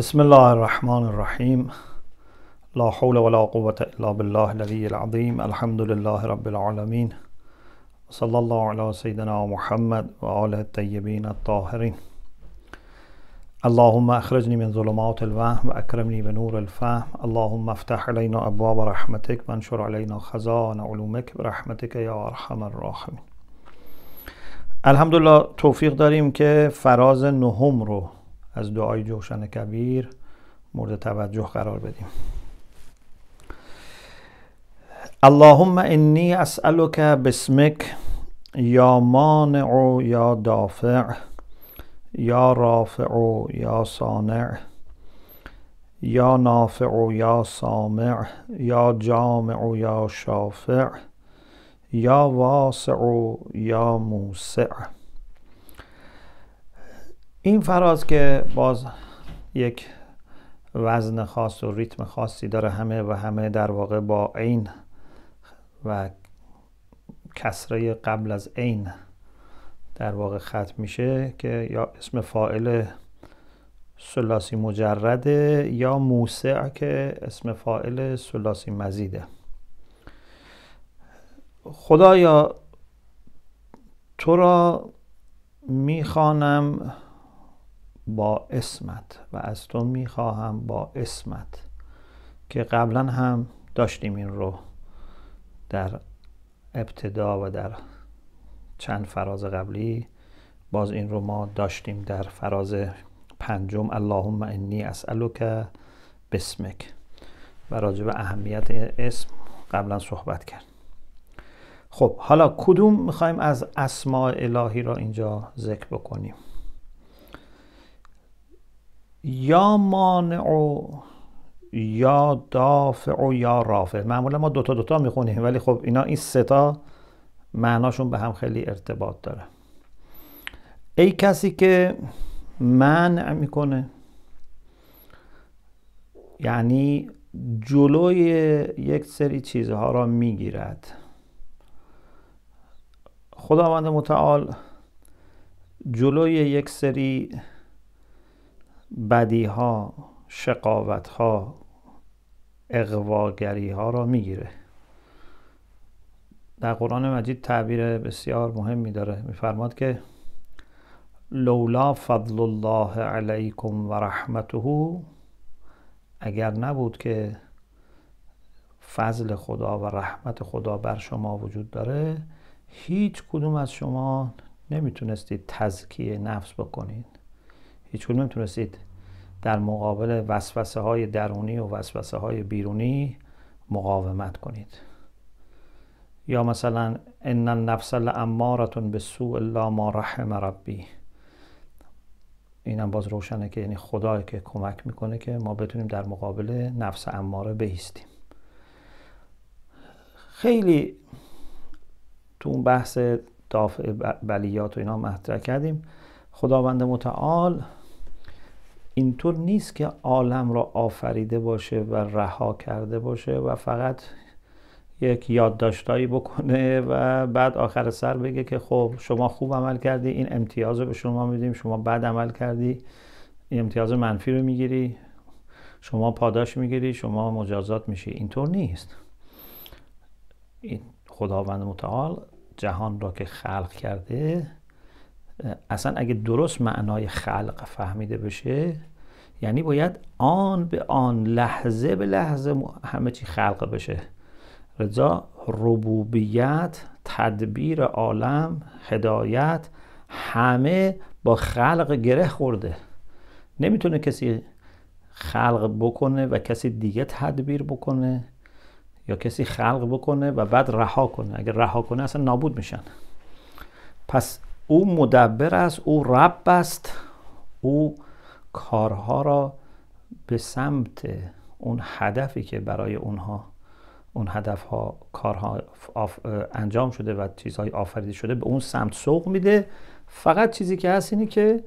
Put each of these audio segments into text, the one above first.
بسم الله الرحمن الرحیم لا حول ولا قوة إلا بالله العلی العظیم الحمد لله رب العالمین صلی الله علی سیدنا محمد و آله الطیبین الطاهرین اللهم أخرجني من ظلمات الوهم وأكرمني بنور الفهم. اللهم افتح علينا أبواب رحمتك وانشر علينا خزان علومك برحمتك یا أرحم الراحمین الحمدلله توفیق داریم که فراز نهم رو از دعای جوشن کبیر مورد توجه قرار بدیم. اللهم انی اسألك باسمك یا مانع یا دافع یا رافع یا صانع یا نافع یا سامع یا جامع یا شافع یا واسع یا موسع. این فراز که باز یک وزن خاص و ریتم خاصی داره همه و همه در واقع با عین و کسره قبل از عین در واقع ختم میشه که یا اسم فائل سلاسی مجرده یا موسع که اسم فائل سلاسی مزیده. خدایا تو را می‌خوانم با اسمت و از تو می‌خواهم با اسمت که قبلا هم داشتیم این رو در ابتدا و در چند فراز قبلی. باز این رو ما داشتیم در فراز پنجم. اللهم انی اسألک بسمک و راجع به اهمیت اسم قبلا صحبت کرد. خب حالا کدوم می‌خوایم از اسماء الهی را اینجا ذکر بکنیم؟ یا مانع یا دافع یا رافع. معمولا ما دوتا دوتا می‌خونیم ولی خب اینا این ستا معناشون به هم خیلی ارتباط داره. ای کسی که منع می‌کنه یعنی جلوی یک سری چیزها را می‌گیرد. خداوند متعال جلوی یک سری بدی ها شقاوت را می‌گیره. در قرآن مجید تعبیر بسیار مهمی داره. میفرماد که لولا فضل الله علیکم و رحمته اگر نبود که فضل خدا و رحمت خدا بر شما وجود داره هیچ کدوم از شما نمی‌تونستید تزکیه نفس بکنید. هیچ کدوم نمی‌تونستید در مقابل وسوسه های درونی و وسوسه های بیرونی مقاومت کنید. یا مثلا ان النفس لامارتون به سوء الا ما رحم ربی اینم باز روشنه که یعنی خدا که کمک می‌کنه که ما بتونیم در مقابل نفس اماره بیستیم خیلی تو اون بحث دافع بلیات و اینا مطرح کردیم. خداوند متعال اینطور نیست که عالم را آفریده باشه و رها کرده باشه و فقط یک یادداشتایی بکنه و بعد آخر سر بگه که خب شما خوب عمل کردی این امتیاز رو به شما میدیم شما بد عمل کردی این امتیاز منفی رو می‌گیری شما پاداش می‌گیری شما مجازات میشی. اینطور نیست. این خداوند متعال جهان را که خلق کرده اصلا اگه درست معنای خلق فهمیده بشه یعنی باید آن به آن لحظه به لحظه همه چی خلق بشه. رضا ربوبیت تدبیر عالم هدایت همه با خلق گره خورده. نمی‌تونه کسی خلق بکنه و کسی دیگه تدبیر بکنه یا کسی خلق بکنه و بعد رها کنه. اگر رها کنه اصلا نابود میشن. پس او مدبر است او رب است. او کارها را به سمت اون هدفی که برای اونها اون هدف ها کارها انجام شده و چیزهای آفریده شده به اون سمت سوق میده. فقط چیزی که هست اینی که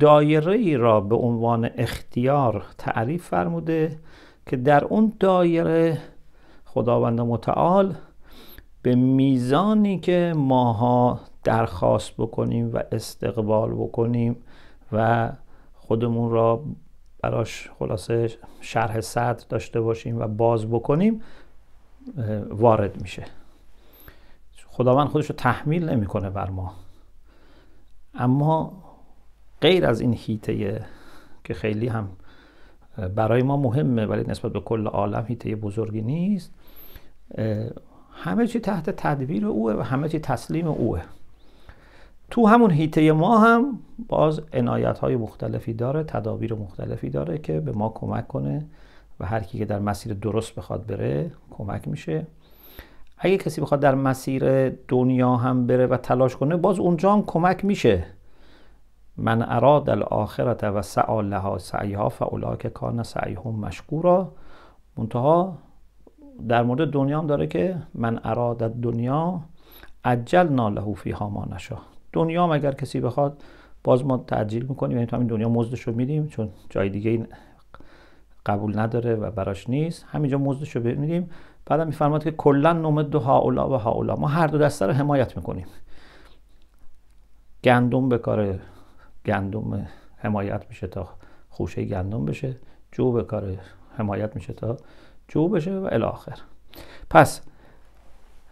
دایره ای را به عنوان اختیار تعریف فرموده که در اون دایره خداوند متعال به میزانی که ماها درخواست بکنیم و استقبال بکنیم و خودمون را براش خلاصه شرح صدر داشته باشیم و باز بکنیم وارد میشه. خداوند خودش رو تحمیل نمی‌کنه بر ما. اما غیر از این هیته که خیلی هم برای ما مهمه ولی نسبت به کل عالم هیته بزرگی نیست همه چی تحت تدبیر اوه و همه چی تسلیم اوه تو همون هیته ما هم باز عنایت های مختلفی داره تدابیر مختلفی داره که به ما کمک کنه و هر کی که در مسیر درست بخواد بره کمک میشه. اگه کسی بخواد در مسیر دنیا هم بره و تلاش کنه باز اونجا هم کمک میشه. من اراد الاخرت و سعا لها سعیها که کان سعیهم مشکورا. منتها در مورد دنیا هم داره که من اراد دنیا عجل له فیها ما نشا دنیا هم اگر کسی بخواد باز ما تعجیل می‌کنیم یعنی تو همین دنیا مزدش رو میدیم چون جای دیگه این قبول نداره و براش نیست. همینجا مزدش رو میدیم. بعد میفرماد که کلا نمد هاولا و هاولا. ما هر دو دسته رو حمایت می‌کنیم. گندم به کار گندم حمایت میشه تا خوشه گندم بشه. جو به کار حمایت میشه تا جو بشه و الاخر پس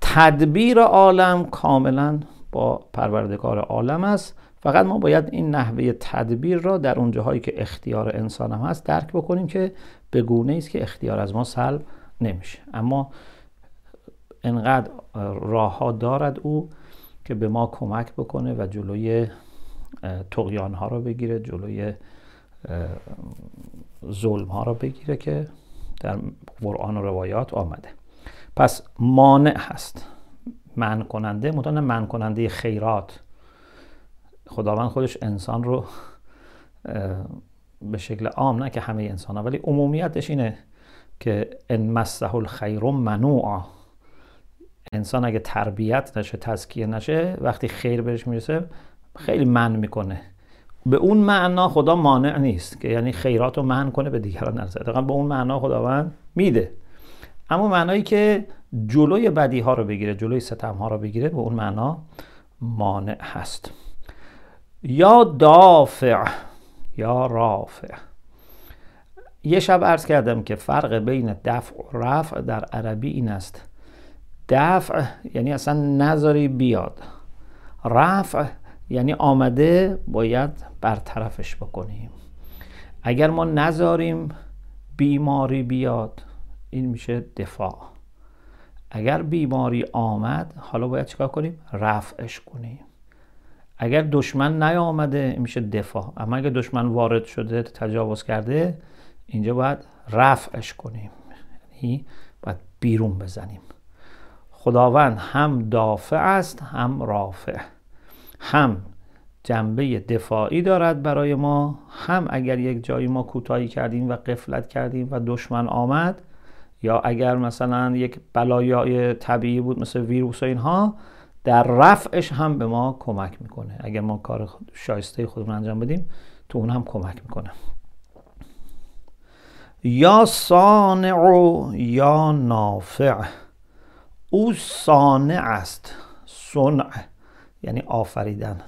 تدبیر عالم کاملا با پروردگار عالم است. فقط ما باید این نحوه تدبیر را در اون جاهایی که اختیار انسان هم هست درک بکنیم که به گونه است که اختیار از ما سلب نمیشه. اما انقدر راه ها دارد او که به ما کمک بکنه و جلوی تقیان ها رو بگیره جلوی ظلم ها رو بگیره که در قرآن و روایات آمده. پس مانع هست. من کننده مطمئن من کننده خیرات. خداوند خودش انسان رو به شکل عام نه که همه انسان ها ولی عمومیتش اینه که ان مسه الخیر منوع انسان اگه تربیت نشه تزکیه نشه وقتی خیر بهش می‌رسه خیلی من می‌کنه. به اون معنا خدا مانع نیست که یعنی خیرات رو من کنه به دیگران نرسه. دقیقا به اون معنا خداوند میده. اما معنایی که جلوی بدی ها رو بگیره جلوی ستم ها رو بگیره به اون معنا مانع هست. یا دافع یا رافع. یه شب عرض کردم که فرق بین دفع و رفع در عربی این است. دفع یعنی اصلا نذاری بیاد. رفع یعنی آمده باید برطرفش بکنیم. اگر ما نذاریم بیماری بیاد این میشه دفاع. اگر بیماری آمد حالا باید چیکار کنیم؟ رفعش کنیم. اگر دشمن نیامده میشه دفاع. اما اگر دشمن وارد شده تجاوز کرده اینجا باید رفعش کنیم. یعنی باید بیرون بزنیم. خداوند هم دافع است هم رافع. هم جنبه دفاعی دارد برای ما هم اگر یک جایی ما کوتاهی کردیم و قفلت کردیم و دشمن آمد یا اگر مثلا یک بلایای طبیعی بود مثل ویروس و اینها در رفعش هم به ما کمک می‌کنه. اگر ما کار شایسته خودمون انجام بدیم تو اون هم کمک می‌کنه. یا صانع یا نافع. او صانع است صنع. یعنی آفریدن.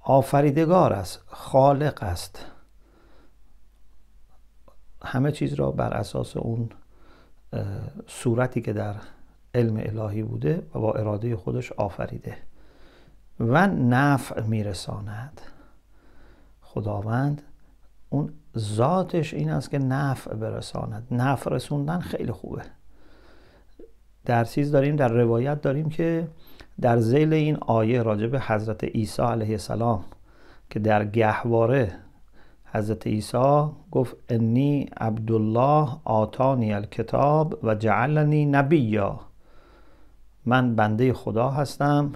آفریدگار است خالق است. همه چیز را بر اساس اون صورتی که در علم الهی بوده و با اراده خودش آفریده و نفع میرساند. خداوند اون ذاتش این است که نفع برساند. نفع رسوندن خیلی خوبه. در چیز داریم در روایت داریم که در زیل این آیه راجع به حضرت عیسی علیه السلام که در گهواره حضرت عیسی گفت انی عبدالله آتانی الکتاب و جعلنی نبیا من بنده خدا هستم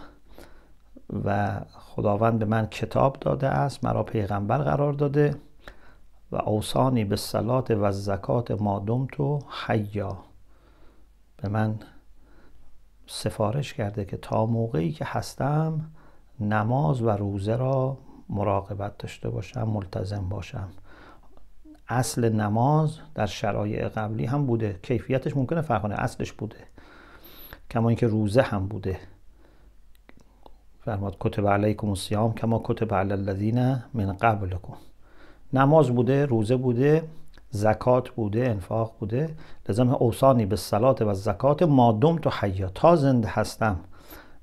و خداوند به من کتاب داده است مرا پیغمبر قرار داده و اوسانی به صلات و زکات مادم تو حیا به من سفارش کرده که تا موقعی که هستم نماز و روزه را مراقبت داشته باشم ملتزم باشم. اصل نماز در شرایع قبلی هم بوده. کیفیتش ممکنه فرق کنه. اصلش بوده. کما اینکه روزه هم بوده. فرماد کتب علیکم الصیام کما کتب علی الذین من قبلکم. نماز بوده روزه بوده. زکات بوده انفاق بوده. لازم اوسانی به صلات و زکات مادم تو حیا تا زنده هستم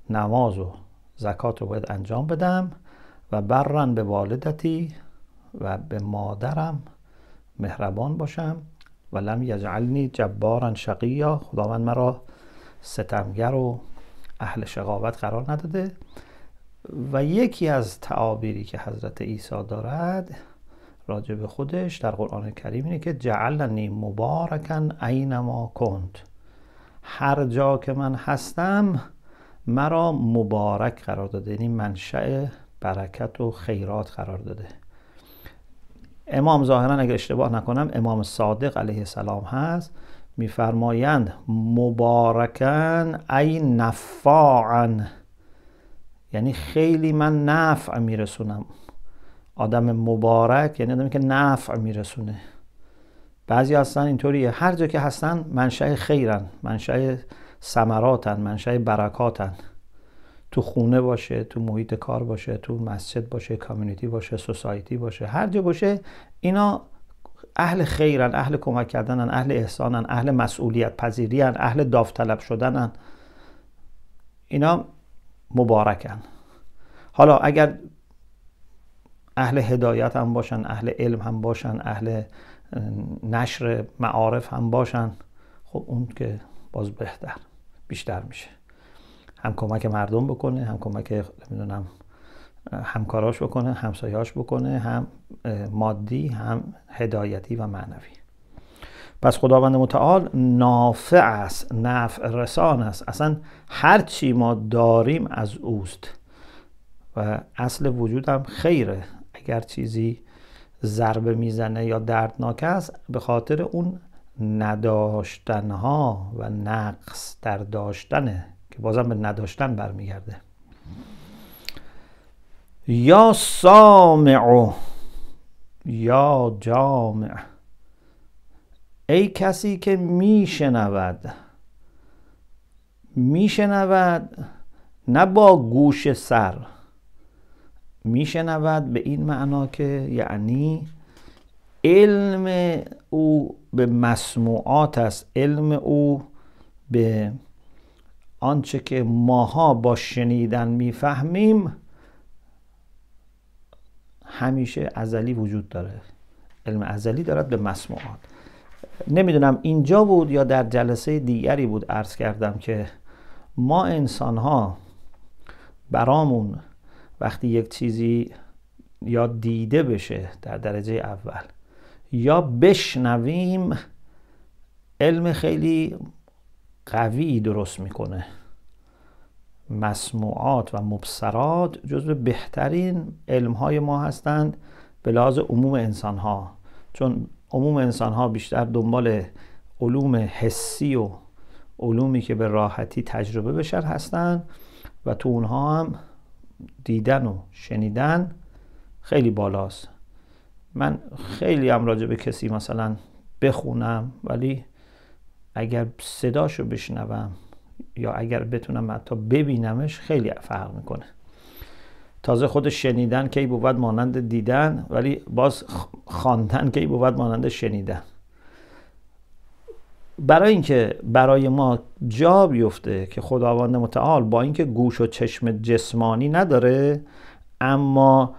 نماز و زکات رو باید انجام بدم و برن به والدتی و به مادرم مهربان باشم. و لم یجعلنی جبارا شقیا. خداوند مرا ستمگر و اهل شقاوت قرار نداده. و یکی از تعابیری که حضرت عیسی دارد راجع به خودش در قرآن کریم اینه که جعلنی مبارکن اینما کند هر جا که من هستم مرا مبارک قرار داده. یعنی منشأ برکت و خیرات قرار داده. امام ظاهرا اگر اشتباه نکنم امام صادق علیه السلام هست میفرمایند مبارکن ای نفاعن. یعنی خیلی من نفع میرسونم. آدم مبارک یعنی آدمی که نفع میرسونه. بعضی هستن اینطوریه. هر جا که هستن منشأ خیرن منشأ ثمراتن منشأ برکاتن. تو خونه باشه تو محیط کار باشه تو مسجد باشه کامیونیتی باشه سوسایتی باشه هر جا باشه اینا اهل خیرن اهل کمک کردنن اهل احسانن اهل مسئولیت پذیریان اهل داوطلب شدنن. اینا مبارکن. حالا اگر اهل هدایت هم باشن اهل علم هم باشن اهل نشر معارف هم باشن. خب اون که باز بهتر بیشتر میشه. هم کمک مردم بکنه هم کمک نمی‌دونم همکاراش بکنه همسایاش بکنه هم مادی هم هدایتی و معنوی. پس خداوند متعال نافع است نفع رسان است. اصلا هر چی ما داریم از اوست و اصل وجودم خیره. اگر چیزی ضربه می‌زنه یا دردناک است به خاطر اون نداشتنها و نقص در داشتنه که بازم به نداشتن برمیگرده. یا سامع یا جامع. ای کسی که میشنود میشنود نه با گوش سر میشنود به این معنا که یعنی علم او به مسموعات است. علم او به آنچه که ماها با شنیدن می‌فهمیم همیشه ازلی وجود داره. علم ازلی دارد به مسموعات. نمی‌دونم اینجا بود یا در جلسه دیگری بود عرض کردم که ما انسان ها برامون وقتی یک چیزی یا دیده بشه در درجه اول یا بشنویم علم خیلی قوی درست می‌کنه. مسموعات و مبصرات جزو بهترین علم های ما هستند به لحاظ عموم انسان ها چون عموم انسان ها بیشتر دنبال علوم حسی و علومی که به راحتی تجربه بشن هستند و تو اونها هم دیدن و شنیدن خیلی بالاست. من خیلی هم راجع به کسی مثلا بخونم ولی اگر صداشو بشنوم یا اگر بتونم حتی ببینمش خیلی فرق می‌کنه. تازه خود شنیدن کی بود مانند دیدن ولی باز خواندن کی بود مانند شنیدن. برای اینکه برای ما جا بیفته که خداوند متعال با اینکه گوش و چشم جسمانی نداره اما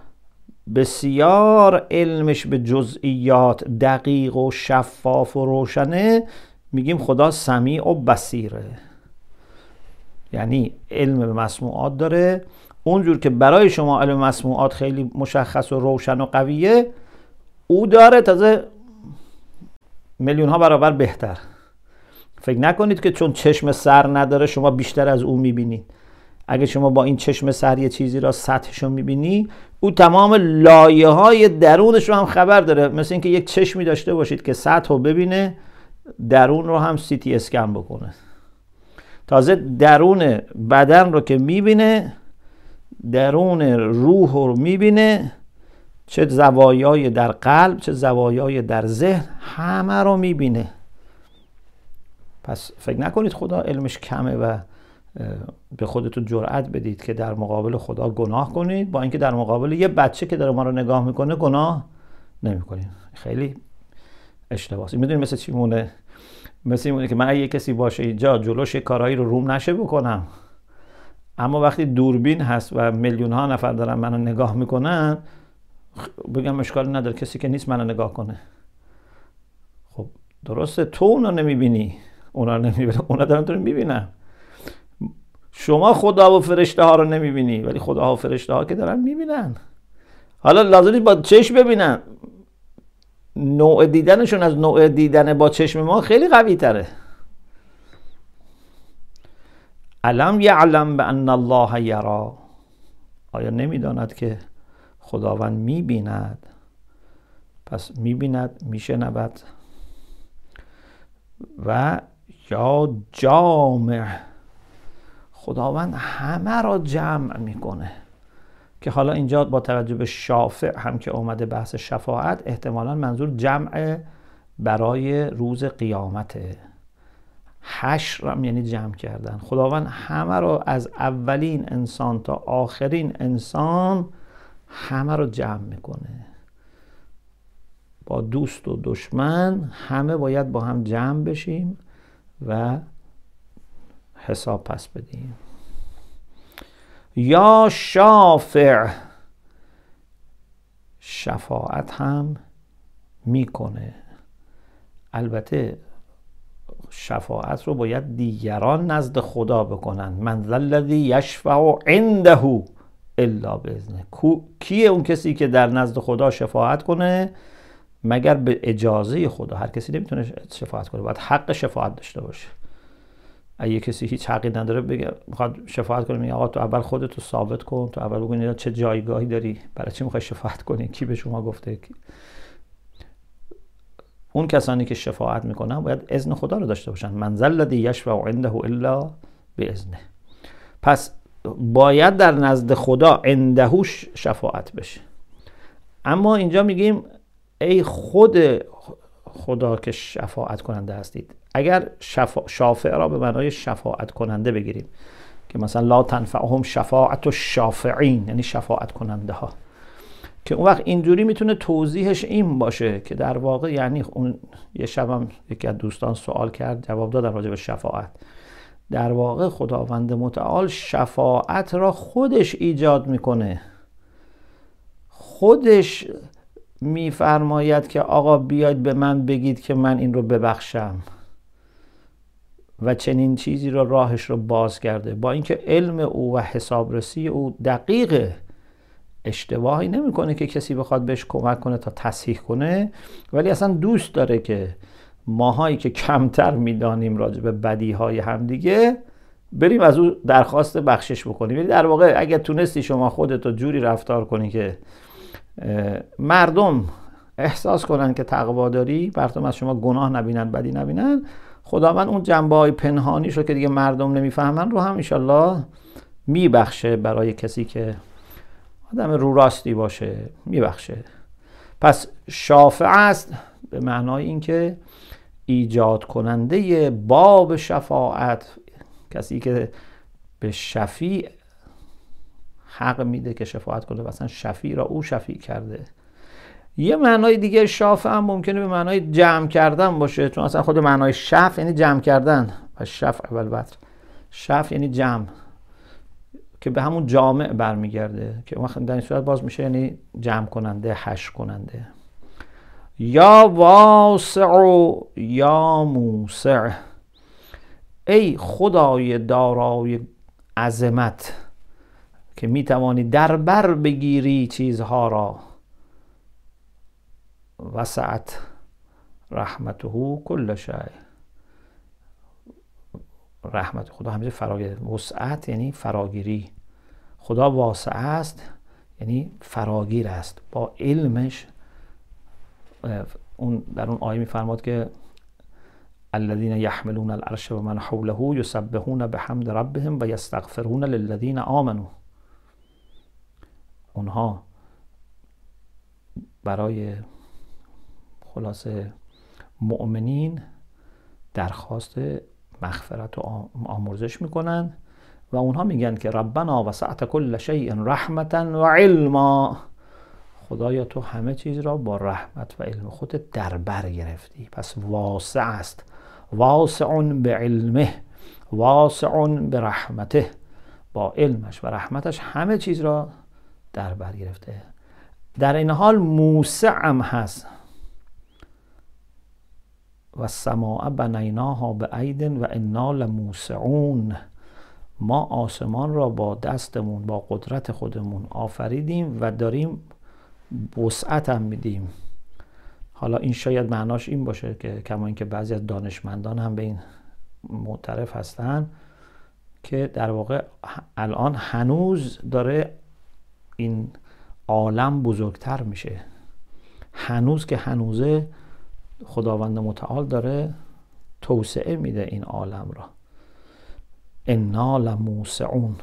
بسیار علمش به جزئیات دقیق و شفاف و روشنه میگیم خدا سمیع و بصیره. یعنی علم به مسموعات داره. اونجور که برای شما علم مسموعات خیلی مشخص و روشن و قویه او داره تازه میلیون ها برابر بهتر. فکر نکنید که چون چشم سر نداره شما بیشتر از او می‌بینید. اگه شما با این چشم سر یه چیزی را سطحش رو می‌بینی او تمام لایه های درونش رو هم خبر داره. مثل اینکه یک چشمی داشته باشید که سطح رو ببینه درون رو هم سیتی اسکن بکنه. تازه درون بدن رو که می‌بینه درون روح رو می‌بینه چه زوایای در قلب چه زوایای در ذهن همه رو می‌بینه. پس فکر نکنید خدا علمش کمه و به خودتون جرأت بدید که در مقابل خدا گناه کنید. با اینکه در مقابل یه بچه که داره ما رو نگاه می‌کنه گناه نمی‌کنید. خیلی اشتباهی می‌دونید مثل چی مونه؟ مثل این که من اگه کسی باشه اینجا جلوش کارهایی رو روم نشه بکنم. اما وقتی دوربین هست و میلیون ها نفر دارن منو نگاه می‌کنن بگم اشکال نداره. کسی که نیست منو نگاه کنه. خب درسته. تو اونا نمی‌بینی. اونا نمی‌بینی. اونا دارن تو می‌بینن. شما خدا و فرشته ها رو نمی‌بینی ولی خدا و فرشته ها که دارن می‌بینن. حالا لازم با چشم ببینن. نوع دیدنشون از نوع دیدن با چشم ما خیلی قوی تره. علم یعلم به ان الله یرا. آیا نمی‌داند که خداوند می‌بیند؟ پس می‌بیند میشنود. و یا جامع. خداوند همه را جمع می‌کنه. که حالا اینجا با توجه به شافع هم که اومده بحث شفاعت احتمالا منظور جمع برای روز قیامته. حشر هم یعنی جمع کردن. خداوند همه رو از اولین انسان تا آخرین انسان همه رو جمع می‌کنه. با دوست و دشمن همه باید با هم جمع بشیم. و حساب پس بدیم. یا شافع. شفاعت هم می‌کنه. البته شفاعت رو باید دیگران نزد خدا بکنن. من الذی یشفع عنده الا باذنه کیه اون کسی که در نزد خدا شفاعت کنه؟ مگر به اجازه خدا هر کسی نمی‌تونه شفاعت کنه باید حق شفاعت داشته باشه. اگه کسی هیچ حقی نداره بگه می‌خواد شفاعت کنه میگه آقا تو اول خودتو ثابت کن تو اول بگو چه جایگاهی داری برای چی می‌خوای شفاعت کنی کی به شما گفته اون کسانی که شفاعت می‌کنن باید اذن خدا رو داشته باشن. منزل الذی یشفع عنده الا باذنه. پس باید در نزد خدا عنده شفاعت بشه. اما اینجا میگیم ای خود خدا که شفاعت کننده هستید. اگر شفا... شافع را به معنای شفاعت کننده بگیریم که مثلا لا تنفعهم شفاعت و شافعین یعنی شفاعت کننده ها که اون وقت اینجوری می‌تونه توضیحش این باشه که در واقع یعنی اون یه شبم یکی از دوستان سوال کرد جواب دادم راجع به شفاعت. در واقع خداوند متعال شفاعت را خودش ایجاد می‌کنه. خودش میفرماید که آقا بیاید به من بگید که من این رو ببخشم و چنین چیزی رو راهش رو باز کرده با اینکه علم او و حسابرسی او دقیقه اشتباهی نمی‌کنه که کسی بخواد بهش کمک کنه تا تصحیح کنه ولی اصلا دوست داره که ماهایی که کمتر می‌دانیم راجع به بدی های همدیگه بریم از او درخواست بخشش بکنیم. یعنی در واقع اگر تونستی شما خودتو جوری رفتار کنی که مردم احساس کنن که تقوا داری مردم از شما گناه نبینن بدی نبینن. خداوند اون جنبه های پنهانی رو که دیگه مردم نمی‌فهمن رو هم ایشالله میبخشه برای کسی که آدم رو راستی باشه میبخشه. پس شافع است به معنای اینکه ایجاد کننده باب شفاعت کسی که به شفیع حق میده که شفاعت کنه مثلا شفیع را او شفیع کرده. یه معنای دیگه شافع هم ممکنه به معنای جمع کردن باشه چون اصلا خود معنای شف یعنی جمع کردن و شف اول بطر شف یعنی جمع که به همون جامع برمیگرده که در این صورت باز میشه یعنی جمع کننده حش کننده. یا واسع یا موسع. ای خدای دارای عظمت که می‌توانی در بر بگیری چیزها را. وسعت رحمته کل شای رحمت خدا همیشه فراگیر وسعت یعنی فراگیری. خدا واسع است یعنی فراگیر است. با علمش اون در اون آیه میفرماد که الذين يحملون العرش و من حوله يسبحون بحمد ربهم و یستغفرون للذین آمنوا. اونها برای خلاصه مؤمنین درخواست مغفرت و آمرزش می‌کنن و اونها میگن که ربنا وسعت کل شیء رحمتا و علما. خدایا تو همه چیز را با رحمت و علم خودت در بر گرفتی. پس واسع است. واسع به علمه. واسع به رحمته. با علمش و رحمتش همه چیز را در بر گرفته. در این حال موسع هم هست. و سماع بنیناها به عیدن و انا لموسعون. ما آسمان را با دستمون با قدرت خودمون آفریدیم و داریم وسعت هم میدیم. حالا این شاید معناش این باشه که کما اینکه بعضی از دانشمندان هم به این معترف هستن که در واقع الان هنوز داره این عالم بزرگتر میشه. هنوز که هنوزه خداوند متعال داره توسعه میده این عالم را. انا لموسعون.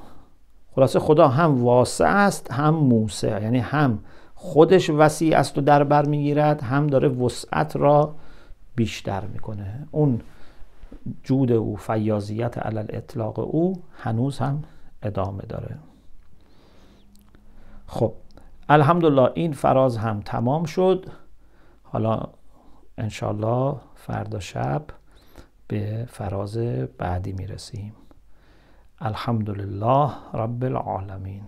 خلاصه خدا هم واسع است هم موسع. یعنی هم خودش وسیع است و در بر می‌گیرد هم داره وسعت را بیشتر می‌کنه. اون جود او فیاضیت علل اطلاق او هنوز هم ادامه داره. خب الحمدلله این فراز هم تمام شد. حالا انشالله فردا شب به فراز بعدی می‌رسیم. الحمدلله رب العالمین.